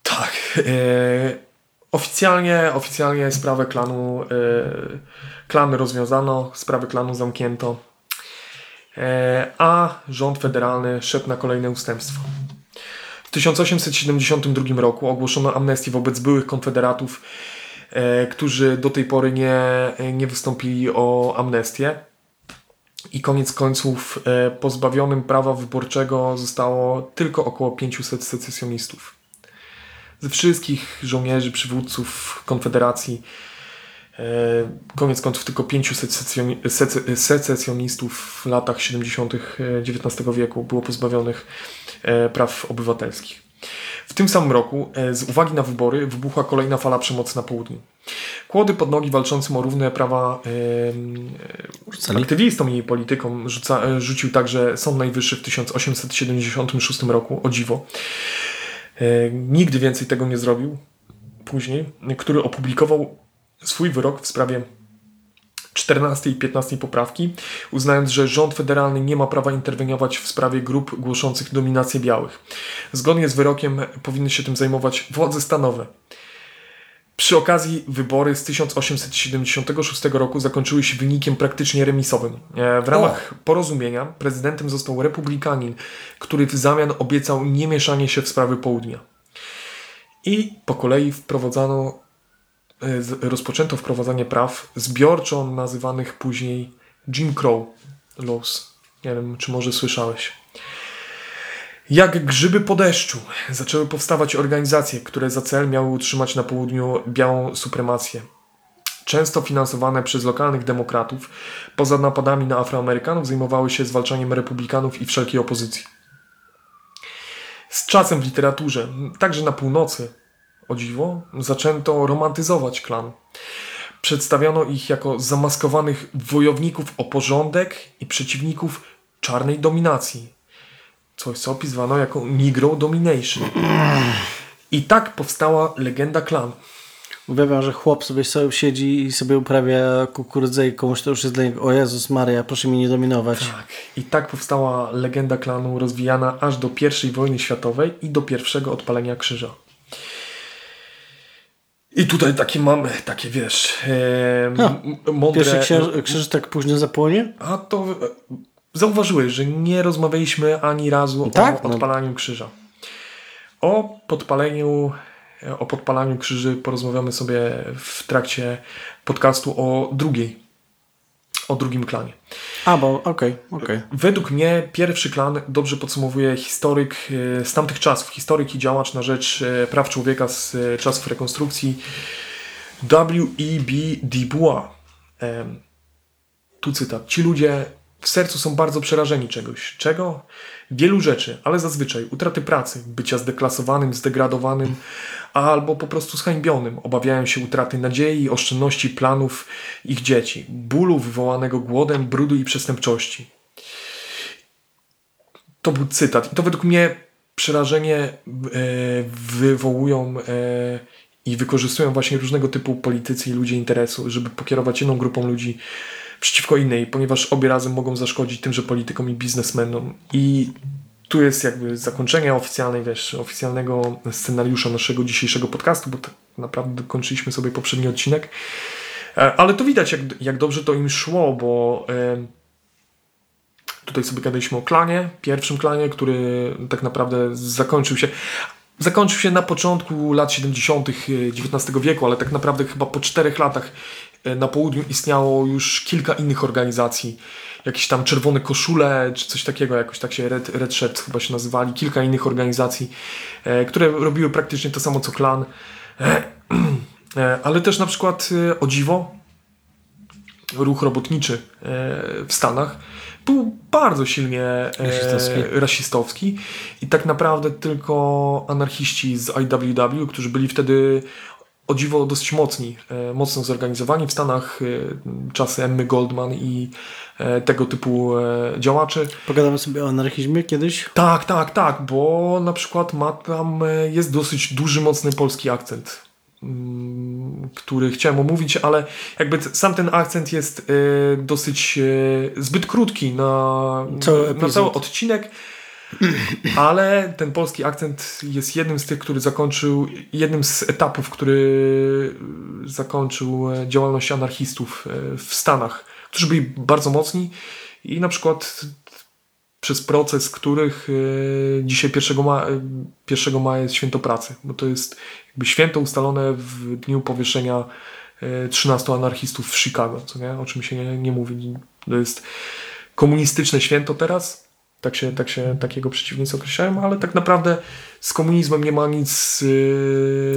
Speaker 2: Tak. E, oficjalnie, oficjalnie sprawę klanu, e, klany rozwiązano, sprawę klanu zamknięto, e, a rząd federalny szedł na kolejne ustępstwa. W 1872 roku ogłoszono amnestię wobec byłych konfederatów, e, którzy do tej pory nie, nie wystąpili o amnestię. I koniec końców e, pozbawionym prawa wyborczego zostało tylko około 500 secesjonistów ze wszystkich żołnierzy, przywódców Konfederacji. e, Koniec końców tylko 500 secjoni- sece- secesjonistów w latach 70. XIX wieku było pozbawionych e, praw obywatelskich. W tym samym roku, e, z uwagi na wybory, wybuchła kolejna fala przemocy na południu. Kłody pod nogi walczącym o równe prawa
Speaker 1: Rzucali.
Speaker 2: aktywistom i politykom rzuca, e, rzucił także Sąd Najwyższy w 1876 roku, o dziwo. E, Nigdy więcej tego nie zrobił później, który opublikował swój wyrok w sprawie 14 i 15 poprawki, uznając, że rząd federalny nie ma prawa interweniować w sprawie grup głoszących dominację białych. Zgodnie z wyrokiem powinny się tym zajmować władze stanowe. Przy okazji wybory z 1876 roku zakończyły się wynikiem praktycznie remisowym. E, W ramach porozumienia prezydentem został republikanin, który w zamian obiecał nie mieszanie się w sprawy południa. I po kolei wprowadzano, e, rozpoczęto wprowadzanie praw zbiorczo nazywanych później Jim Crow Laws. Nie wiem, czy może słyszałeś. Jak grzyby po deszczu zaczęły powstawać organizacje, które za cel miały utrzymać na południu białą supremację. Często finansowane przez lokalnych demokratów, poza napadami na Afroamerykanów zajmowały się zwalczaniem republikanów i wszelkiej opozycji. Z czasem w literaturze, także na północy, o dziwo, zaczęto romantyzować klan. Przedstawiono ich jako zamaskowanych wojowników o porządek i przeciwników czarnej dominacji. Coś, co opisywano jako Negro Domination. I tak powstała legenda klanu.
Speaker 1: Uwielbiam, że chłop sobie, sobie siedzi i sobie uprawia kukurydzę i komuś to już jest dla niego, o Jezus Maria, proszę mi nie dominować.
Speaker 2: Tak. I tak powstała legenda klanu rozwijana aż do I wojny światowej i do pierwszego odpalenia krzyża. I tutaj takie mamy, takie wiesz, e, mądre...
Speaker 1: Pierwszy księż, krzyż tak późno zapłonie?
Speaker 2: A to zauważyłeś, że nie rozmawialiśmy ani razu
Speaker 1: Tak,
Speaker 2: o
Speaker 1: no.
Speaker 2: odpalaniu krzyża. O podpaleniu, o podpalaniu krzyży porozmawiamy sobie w trakcie podcastu o drugiej, o drugim klanie.
Speaker 1: A, bo okej, okej.
Speaker 2: Według mnie pierwszy klan dobrze podsumowuje historyk e, z tamtych czasów, historyk i działacz na rzecz e, praw człowieka z e, czasów rekonstrukcji W.E.B. Du Bois. Tu cytat. Ci ludzie w sercu są bardzo przerażeni czegoś. Czego? Wielu rzeczy, ale zazwyczaj utraty pracy, bycia zdeklasowanym, zdegradowanym, albo po prostu zhańbionym. Obawiają się utraty nadziei, oszczędności, planów ich dzieci, bólu wywołanego głodem, brudu i przestępczości. To był cytat. I to według mnie przerażenie e, wywołują e, i wykorzystują właśnie różnego typu politycy i ludzie interesu, żeby pokierować jedną grupą ludzi przeciwko innej, ponieważ obie razem mogą zaszkodzić tymże politykom i biznesmenom. I tu jest jakby zakończenie oficjalnej, wiesz, oficjalnego scenariusza naszego dzisiejszego podcastu, bo tak naprawdę kończyliśmy sobie poprzedni odcinek. E, Ale to widać, jak, jak dobrze to im szło, bo e, tutaj sobie gadaliśmy o klanie, pierwszym klanie, który tak naprawdę zakończył się. Zakończył się na początku lat 70. XIX wieku, ale tak naprawdę chyba po czterech latach e, na południu istniało już kilka innych organizacji. Jakieś tam czerwone koszule, czy coś takiego, jakoś tak się Red, Red Shirts chyba się nazywali. Kilka innych organizacji, e, które robiły praktycznie to samo co klan. E, e, ale też na przykład o dziwo, ruch robotniczy w Stanach był bardzo silnie
Speaker 1: Rasistowski.
Speaker 2: rasistowski i tak naprawdę tylko anarchiści z IWW, którzy byli wtedy o dziwo dosyć mocni, e, mocno zorganizowani w Stanach, e, czasy Emmy Goldman i e, tego typu działaczy.
Speaker 1: Pogadamy sobie o anarchizmie kiedyś.
Speaker 2: Tak, tak, tak, bo na przykład ma tam, jest dosyć duży, mocny polski akcent, mm, który chciałem omówić, ale jakby sam ten akcent jest dosyć zbyt krótki na
Speaker 1: Cały
Speaker 2: na cały odcinek, ale ten polski akcent jest jednym z tych, który zakończył, jednym z etapów, który zakończył e, działalność anarchistów e, w Stanach, którzy byli bardzo mocni i na przykład przez proces których e, dzisiaj 1, ma, e, 1 maja jest święto pracy, bo to jest jakby święto ustalone w dniu powieszenia e, 13 anarchistów w Chicago, co nie? o czym się nie, nie mówi. To jest komunistyczne święto teraz, tak się, tak się takiego przeciwnicy określają, ale tak naprawdę z komunizmem nie ma nic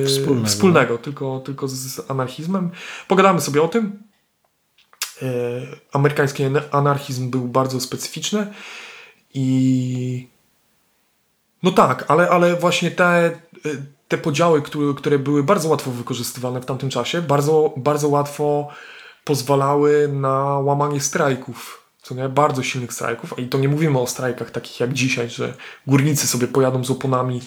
Speaker 2: e,
Speaker 1: Wspólnego.
Speaker 2: wspólnego tylko, tylko z anarchizmem. Pogadamy sobie o tym. E, amerykański anarchizm był bardzo specyficzny i no tak, ale, ale właśnie te, te podziały, które, które były bardzo łatwo wykorzystywane w tamtym czasie, bardzo, bardzo łatwo pozwalały na łamanie strajków. Co nie? Bardzo silnych strajków. I to nie mówimy o strajkach takich jak dzisiaj, że górnicy sobie pojadą z oponami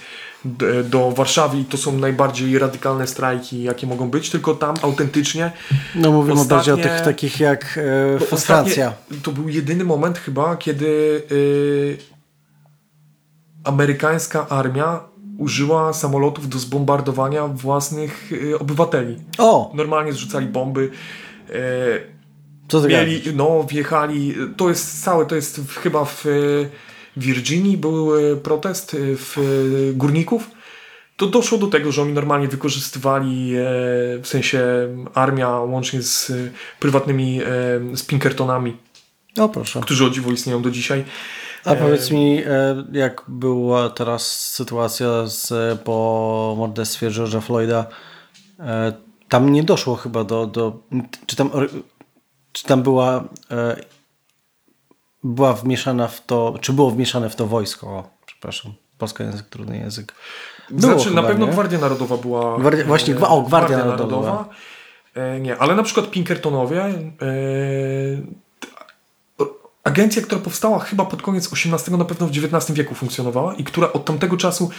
Speaker 2: do Warszawy i to są najbardziej radykalne strajki, jakie mogą być, tylko tam autentycznie
Speaker 1: No mówimy
Speaker 2: Ostatnie-
Speaker 1: bardziej o tych takich jak e, Francja.
Speaker 2: To był jedyny moment chyba, kiedy y, amerykańska armia użyła samolotów do zbombardowania własnych y, obywateli.
Speaker 1: O,
Speaker 2: Normalnie zrzucali bomby. y,
Speaker 1: co
Speaker 2: mieli, no, wjechali. To jest całe, to jest w, chyba w Virginii był y, protest y, w y, górników. To doszło do tego, że oni normalnie wykorzystywali, e, w sensie armia łącznie z prywatnymi e, z Pinkertonami,
Speaker 1: O proszę.
Speaker 2: którzy o dziwo istnieją do dzisiaj.
Speaker 1: A powiedz mi, e, jak była teraz sytuacja z, po morderstwie George'a Floyda? E, Tam nie doszło chyba do... do czy, tam, czy tam była e, była wmieszana w to, czy było wmieszane w to wojsko? O, przepraszam, polski język, trudny język. Było
Speaker 2: znaczy,
Speaker 1: chyba,
Speaker 2: na pewno
Speaker 1: nie?
Speaker 2: Gwardia Narodowa była.
Speaker 1: Gwardia- właśnie, o, Gwardia Narodowa.
Speaker 2: E, nie, ale na przykład Pinkertonowie. E, agencja, która powstała chyba pod koniec XVIII, na pewno w XIX wieku funkcjonowała i która od tamtego czasu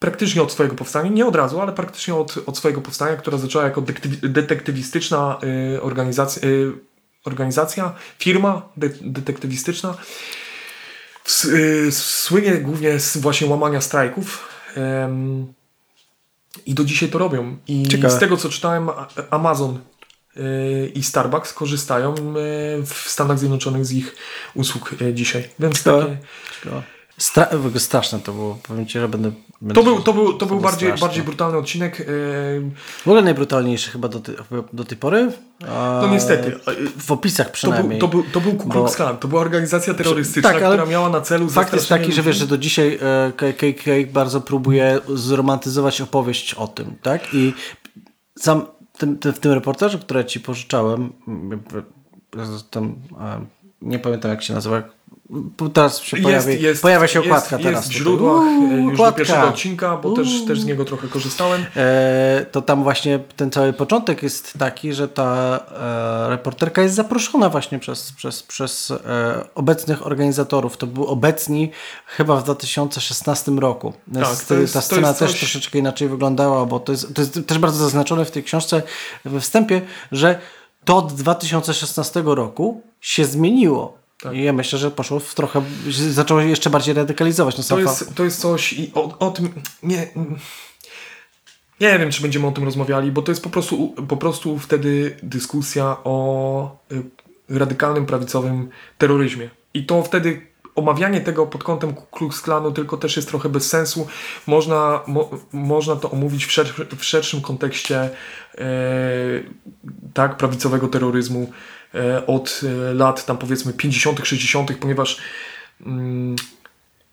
Speaker 2: praktycznie od swojego powstania, nie od razu, ale praktycznie od, od swojego powstania, która zaczęła jako detektywi- detektywistyczna y, organizacja, y, organizacja, firma de, detektywistyczna, s- y, słynie głównie z właśnie łamania strajków. em, I do dzisiaj to robią. I
Speaker 1: Ciekawe.
Speaker 2: z tego co czytałem, Amazon y, i Starbucks korzystają y, w Stanach Zjednoczonych z ich usług y, dzisiaj. Więc
Speaker 1: Ciekawe.
Speaker 2: takie,
Speaker 1: Stra straszne to było. Powiem ci, że będę. będę
Speaker 2: to był, to był, to był bardziej,
Speaker 1: straszne.
Speaker 2: bardziej brutalny odcinek.
Speaker 1: W ogóle najbrutalniejszy chyba do, ty, do tej pory. A
Speaker 2: No niestety.
Speaker 1: W opisach
Speaker 2: To był,
Speaker 1: przynajmniej.
Speaker 2: to, był, to był Ku Klux Klan, to była organizacja terrorystyczna,
Speaker 1: Tak,
Speaker 2: która miała na celu
Speaker 1: Fakt jest taki, że
Speaker 2: ludzi.
Speaker 1: wiesz, że do dzisiaj e, KKK bardzo próbuje zromantyzować opowieść o tym, tak? I sam tym, tym, w tym reportażu, który ci pożyczałem, tam, e, nie pamiętam jak się nazywa, teraz się pojawi, pojawia się okładka
Speaker 2: jest,
Speaker 1: teraz.
Speaker 2: Jest w źródłach
Speaker 1: Uuu,
Speaker 2: e, już do pierwszego odcinka, bo też, też z niego trochę korzystałem.
Speaker 1: E, to tam właśnie ten cały początek jest taki, że ta e, reporterka jest zaproszona właśnie przez, przez, przez e, obecnych organizatorów. To był obecni chyba w 2016 roku.
Speaker 2: Tak,
Speaker 1: Jest-
Speaker 2: jest-
Speaker 1: ta scena
Speaker 2: jest
Speaker 1: też
Speaker 2: coś-
Speaker 1: troszeczkę inaczej wyglądała, bo to jest, to jest też bardzo zaznaczone w tej książce we wstępie, że to od 2016 roku się zmieniło.
Speaker 2: Tak.
Speaker 1: I ja myślę, że poszło w trochę, zaczęło się jeszcze bardziej radykalizować. No,
Speaker 2: To
Speaker 1: sam
Speaker 2: jest, to jest coś i o, o tym nie, nie wiem, czy będziemy o tym rozmawiali, bo to jest po prostu, po prostu wtedy dyskusja o y, radykalnym prawicowym terroryzmie. I to wtedy omawianie tego pod kątem Ku Klux Klanu tylko też jest trochę bez sensu. Można, mo, można to omówić w, szerszy, w szerszym kontekście e, tak, prawicowego terroryzmu od e, lat tam powiedzmy 50., 60., ponieważ mm,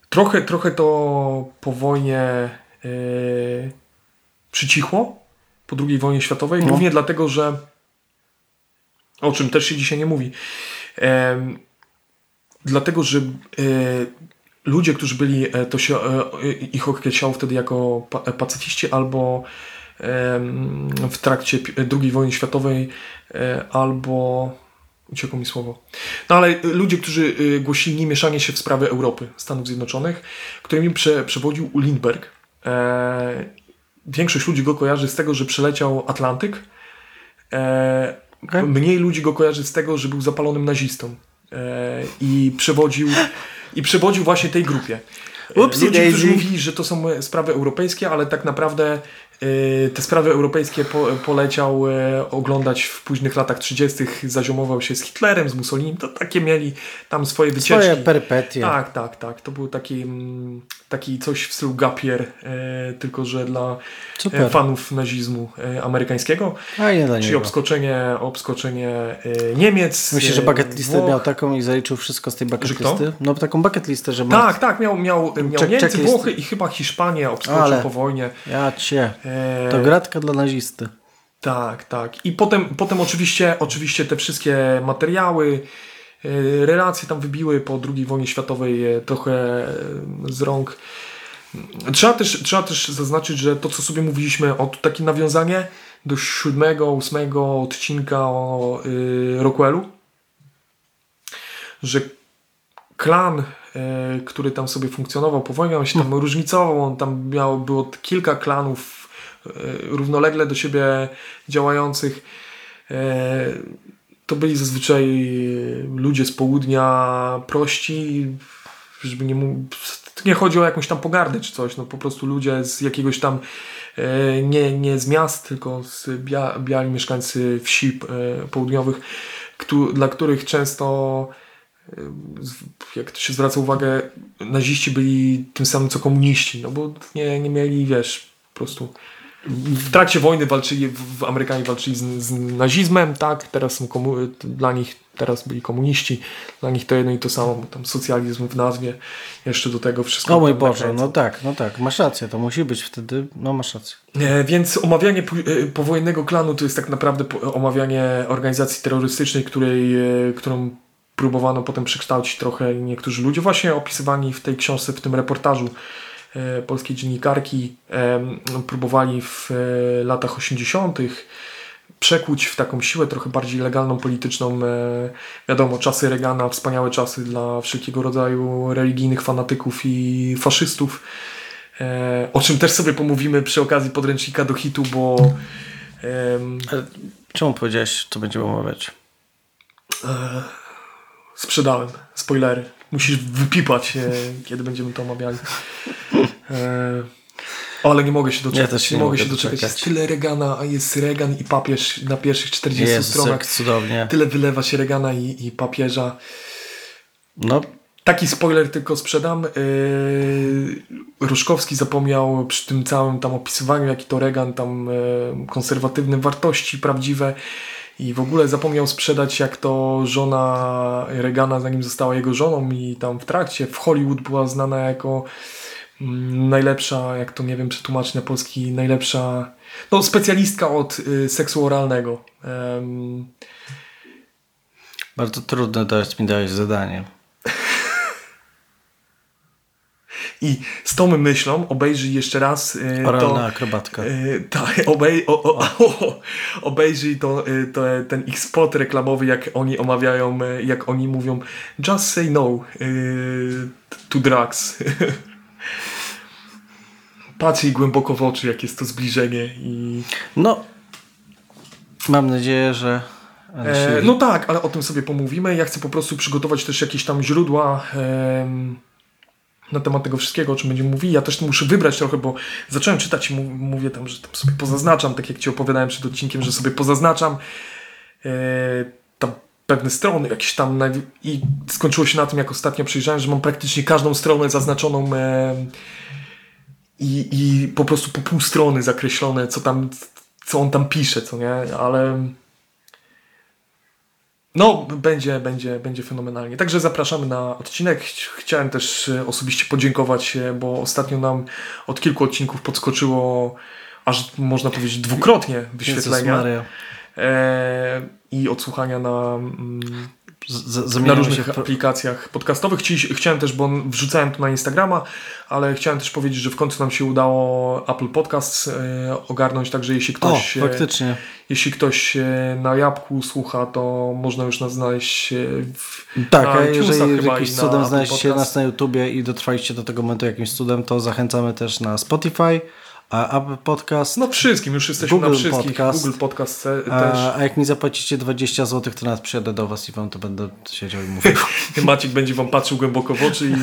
Speaker 2: trochę, trochę to po wojnie e, przycichło, po II wojnie światowej,
Speaker 1: No.
Speaker 2: głównie dlatego, że o czym też się dzisiaj nie mówi. Dlatego, że e, ludzie, którzy byli, e, to się e, ich określało wtedy jako pa, pacyfiści albo w trakcie II wojny światowej, e, albo uciekło mi słowo. No ale ludzie, którzy e, głosili niemieszanie się w sprawy Europy, Stanów Zjednoczonych, którymi prze, przewodził Lindbergh. E, większość ludzi go kojarzy z tego, że przeleciał Atlantyk. E,
Speaker 1: Okej.
Speaker 2: Mniej ludzi go kojarzy z tego, że był zapalonym nazistą e, i przewodził i przewodził właśnie tej grupie. E,
Speaker 1: Upsi
Speaker 2: Ludzie, którzy mówili, że to są e, sprawy europejskie, ale tak naprawdę te sprawy europejskie po, poleciał e, oglądać w późnych latach 30. Zaziomował się z Hitlerem, z Mussolini. To takie mieli tam swoje wycieczki.
Speaker 1: swoje perypetie.
Speaker 2: Tak, tak, tak. To był taki, mm, taki coś w stylu Gapier, e, tylko że dla
Speaker 1: Super.
Speaker 2: fanów nazizmu amerykańskiego.
Speaker 1: A nie dla
Speaker 2: Czyli
Speaker 1: niego.
Speaker 2: obskoczenie, obskoczenie Niemiec.
Speaker 1: Myślę, że bucket listę
Speaker 2: Włoch.
Speaker 1: miał taką i zaliczył wszystko z tej bucket listy. No taką bucket listę, że.
Speaker 2: Tak, tak, miał, miał, miał
Speaker 1: Check-
Speaker 2: Niemcy. Włochy i chyba Hiszpanię obskoczył
Speaker 1: Ale-
Speaker 2: po wojnie.
Speaker 1: Ja cię.
Speaker 2: E,
Speaker 1: To gratka dla nazisty.
Speaker 2: Tak, tak. I potem, potem oczywiście, oczywiście te wszystkie materiały, e, relacje tam wybiły po II wojnie światowej e, trochę z rąk. Trzeba też, trzeba też zaznaczyć, że to co sobie mówiliśmy, o takie nawiązanie do siódmego, ósmego odcinka o y, Rockwellu, że klan, który tam sobie funkcjonował po wojnie, on się tam różnicował, on tam miał, było kilka klanów równolegle do siebie działających. E, to byli zazwyczaj ludzie z południa prości, żeby nie mu- nie chodzi o jakąś tam pogardę czy coś, no po prostu ludzie z jakiegoś tam e, nie, nie z miast, tylko z bia, biali mieszkańcy wsi e, południowych, któ- dla których często e, jak to się zwraca uwagę, naziści byli tym samym co komuniści, no bo nie, nie mieli, wiesz, po prostu w trakcie wojny walczyli, w, Amerykanie walczyli z, z nazizmem, tak, teraz są komu, dla nich teraz byli komuniści, dla nich to jedno i to samo, tam socjalizm w nazwie, jeszcze do tego wszystko.
Speaker 1: O mój Boże,
Speaker 2: nakręca.
Speaker 1: no tak, no tak, masz rację, to musi być wtedy, no masz rację.
Speaker 2: E, Więc omawianie po- e, powojennego klanu to jest tak naprawdę po- omawianie organizacji terrorystycznej, której, e, którą próbowano potem przekształcić trochę niektórzy ludzie, właśnie opisywani w tej książce, w tym reportażu polskiej dziennikarki, em, próbowali w e, latach 80. przekuć w taką siłę trochę bardziej legalną, polityczną. e, Wiadomo, czasy Reagana, wspaniałe czasy dla wszelkiego rodzaju religijnych fanatyków i faszystów. E, o czym też sobie pomówimy przy okazji podręcznika do hitu, bo
Speaker 1: Ale czemu powiedziałeś, co będziemy omawiać?
Speaker 2: sprzedałem spoilery. Musisz wypipać, e, kiedy będziemy to omawiali. E, o, ale nie mogę się doczekać.
Speaker 1: Ja też nie
Speaker 2: mogę
Speaker 1: mogę
Speaker 2: się doczekać.
Speaker 1: doczekać.
Speaker 2: Jest tyle Regana, a jest Regan i papież na pierwszych 40
Speaker 1: Jezus,
Speaker 2: stronach.
Speaker 1: cudownie.
Speaker 2: Tyle wylewa się Regana i, i papieża.
Speaker 1: No,
Speaker 2: Taki spoiler tylko sprzedam. Yy, Ruszkowski zapomniał przy tym całym tam opisywaniu, jaki to Reagan, tam yy, konserwatywne wartości prawdziwe i w ogóle zapomniał sprzedać, jak to żona Reagana, zanim została jego żoną i tam w trakcie w Hollywood była znana jako mm, najlepsza, jak to nie wiem przetłumaczyć na polski, najlepsza, no specjalistka od y, seksu oralnego. Em,
Speaker 1: bardzo trudne to jest mi dać zadanie.
Speaker 2: I z tą myślą obejrzyj jeszcze raz y,
Speaker 1: Oralna
Speaker 2: to,
Speaker 1: akrobatka.
Speaker 2: y, tak, obej, o, o, o, obejrzyj to, y, to, ten ich spot reklamowy, jak oni omawiają, jak oni mówią just say no to drugs. Patrz jej głęboko w oczy, jak jest to zbliżenie i
Speaker 1: No, mam nadzieję, że
Speaker 2: no tak, ale o tym sobie pomówimy. Ja chcę po prostu przygotować też jakieś tam źródła em, na temat tego wszystkiego, o czym będziemy mówili. Ja też muszę wybrać trochę, bo zacząłem czytać i mówię tam, że tam sobie pozaznaczam, tak jak Ci opowiadałem przed odcinkiem, że sobie pozaznaczam e, tam pewne strony, jakieś tam i skończyło się na tym, jak ostatnio przyjrzałem, że mam praktycznie każdą stronę zaznaczoną em, i, i po prostu po pół strony zakreślone, co tam, co on tam pisze, co nie, ale no, będzie, będzie, będzie fenomenalnie. Także zapraszamy na odcinek. Ch- Chciałem też e, osobiście podziękować, e, bo ostatnio nam od kilku odcinków podskoczyło aż można powiedzieć dwukrotnie wyświetlenia e, i odsłuchania na, mm, na różnych
Speaker 1: się
Speaker 2: aplikacjach podcastowych. Ci, chciałem też, bo wrzucałem to na Instagrama, ale chciałem też powiedzieć, że w końcu nam się udało Apple Podcasts e, ogarnąć, także jeśli
Speaker 1: O,
Speaker 2: ktoś, e,
Speaker 1: faktycznie.
Speaker 2: jeśli ktoś e, na Jabłku słucha, to można już nas znaleźć e, w,
Speaker 1: Tak,
Speaker 2: na
Speaker 1: a jeżeli jakimś cudem znaleźliście
Speaker 2: Podcast.
Speaker 1: nas na YouTubie i dotrwaliście do tego momentu jakimś cudem, to zachęcamy też na Spotify, a Apple Podcast.
Speaker 2: No wszystkim, już jesteśmy
Speaker 1: Google
Speaker 2: na wszystkich.
Speaker 1: Podcast.
Speaker 2: Google Podcast też.
Speaker 1: a, jak mi zapłacicie 20 zł, to nawet przyjadę do was i wam to będę siedział i mówił.
Speaker 2: Maciek będzie wam patrzył głęboko w oczy i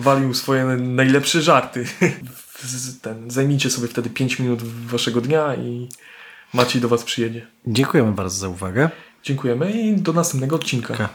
Speaker 2: walił swoje najlepsze żarty. Ten, zajmijcie sobie wtedy 5 minut waszego dnia i Maciej do was przyjedzie.
Speaker 1: Dziękujemy bardzo za uwagę.
Speaker 2: Dziękujemy i do następnego odcinka.
Speaker 1: Okay.